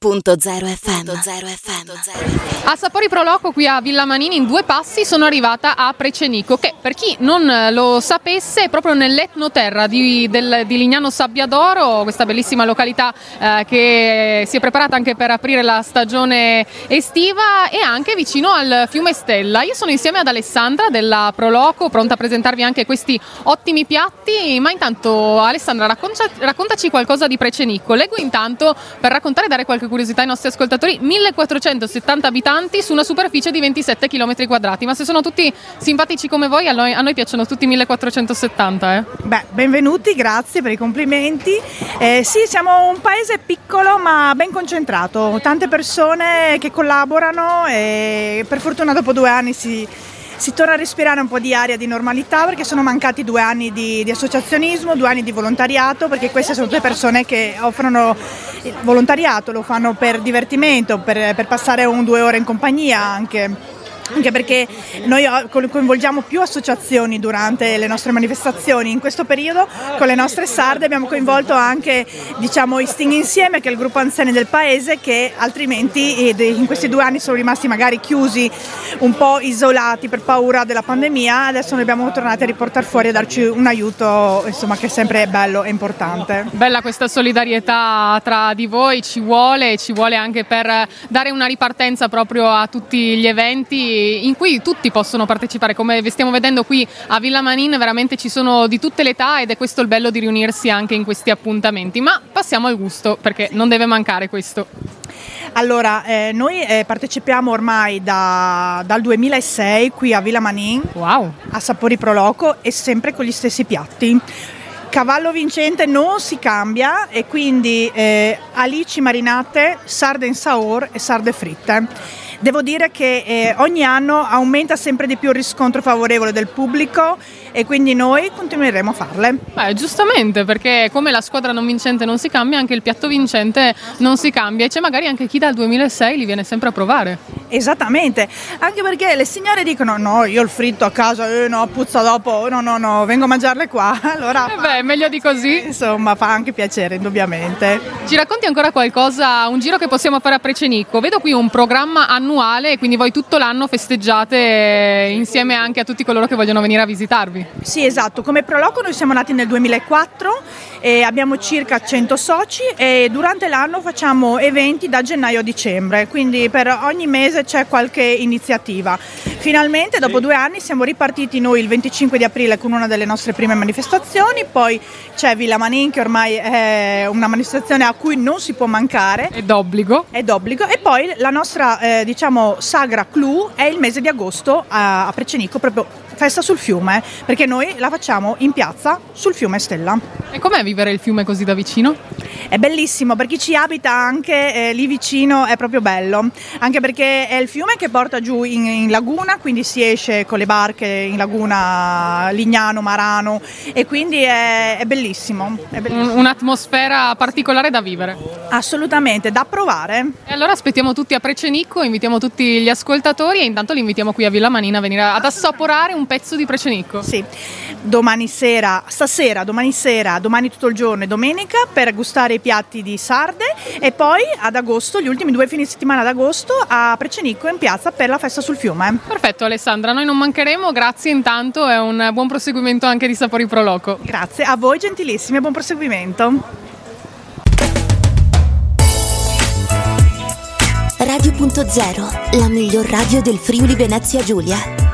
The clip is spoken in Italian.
FM. FM. A Sapori Proloco qui a Villa Manini in due passi sono arrivata a Precenico che per chi non lo sapesse è proprio nell'etnoterra di, del, di Lignano Sabbiadoro, questa bellissima località eh, che si è preparata anche per aprire la stagione estiva e anche vicino al fiume Stella. Io sono insieme ad Alessandra della Proloco, pronta a presentarvi anche questi ottimi piatti, ma intanto Alessandra racconta, raccontaci qualcosa di Precenico. Leggo intanto per raccontare e dare qualche curiosità ai nostri ascoltatori, 1470 abitanti su una superficie di 27 km quadrati, ma se sono tutti simpatici come voi, a noi, a noi piacciono tutti 1470. Eh? Beh, benvenuti, grazie per i complimenti. Eh, sì, siamo un paese piccolo ma ben concentrato, tante persone che collaborano e per fortuna dopo due anni si si torna a respirare un po' di aria di normalità perché sono mancati due anni di, di associazionismo, due anni di volontariato, perché queste sono tutte persone che offrono volontariato, lo fanno per divertimento, per, per passare un due ore in compagnia anche anche perché noi coinvolgiamo più associazioni durante le nostre manifestazioni. In questo periodo con le nostre sarde abbiamo coinvolto anche diciamo, Sting Insieme, che è il gruppo anziani del paese, che altrimenti in questi due anni sono rimasti magari chiusi, un po' isolati per paura della pandemia. Adesso noi abbiamo tornato a riportare fuori e darci un aiuto insomma, che è sempre bello e importante. Bella questa solidarietà tra di voi, ci vuole, ci vuole anche per dare una ripartenza proprio a tutti gli eventi in cui tutti possono partecipare, come stiamo vedendo qui a Villa Manin, veramente ci sono di tutte le età ed è questo il bello di riunirsi anche in questi appuntamenti. Ma passiamo al gusto, perché non deve mancare questo. Allora, eh, noi eh, partecipiamo ormai da, dal 2006 qui a Villa Manin, wow. a Sapori Proloco e sempre con gli stessi piatti. Cavallo vincente non si cambia e quindi eh, alici marinate, sarde in saor e sarde fritte. Devo dire che eh, ogni anno aumenta sempre di più il riscontro favorevole del pubblico e quindi noi continueremo a farle. Beh, giustamente, perché come la squadra non vincente non si cambia, anche il piatto vincente non si cambia e c'è magari anche chi dal 2006 li viene sempre a provare. Esattamente, anche perché le signore dicono no, io il fritto a casa, eh, no, puzza dopo, no, no, no, vengo a mangiarle qua. Allora, eh beh, meglio di così. Insomma, fa anche piacere, indubbiamente. Ci racconti ancora qualcosa, un giro che possiamo fare a Precenico? Vedo qui un programma annuale, quindi voi tutto l'anno festeggiate insieme anche a tutti coloro che vogliono venire a visitarvi. Sì, esatto. Come Proloco noi siamo nati nel 2004 e abbiamo circa 100 soci e durante l'anno facciamo eventi da gennaio a dicembre, quindi per ogni mese c'è qualche iniziativa. Finalmente dopo due anni siamo ripartiti noi il 25 di aprile con una delle nostre prime manifestazioni, poi c'è Villa Manin che ormai è una manifestazione a cui non si può mancare. È d'obbligo. È d'obbligo e poi la nostra eh, diciamo sagra clou è il mese di agosto a, a Precenico proprio festa sul fiume, perché noi la facciamo in piazza sul fiume Stella. E com'è vivere il fiume così da vicino? È bellissimo, per chi ci abita anche eh, lì vicino è proprio bello, anche perché è il fiume che porta giù in, in, laguna, quindi si esce con le barche in laguna Lignano, Marano e quindi è, è, bellissimo, è bellissimo. Un'atmosfera particolare da vivere. Assolutamente, da provare. E allora aspettiamo tutti a Precenicco, invitiamo tutti gli ascoltatori e intanto li invitiamo qui a Villa Manina a venire ad assaporare un pezzo di Precenicco. Sì, domani sera, stasera, domani sera, domani tutto il giorno e domenica per gustare i piatti di Sarde e poi ad agosto, gli ultimi due fine settimana d'agosto a Precenicco in piazza per la festa sul fiume. Perfetto Alessandra, noi non mancheremo, grazie intanto e un buon proseguimento anche di Sapori Pro Loco. Grazie, a voi gentilissimi e buon proseguimento. Radio.0, la miglior radio del Friuli Venezia Giulia.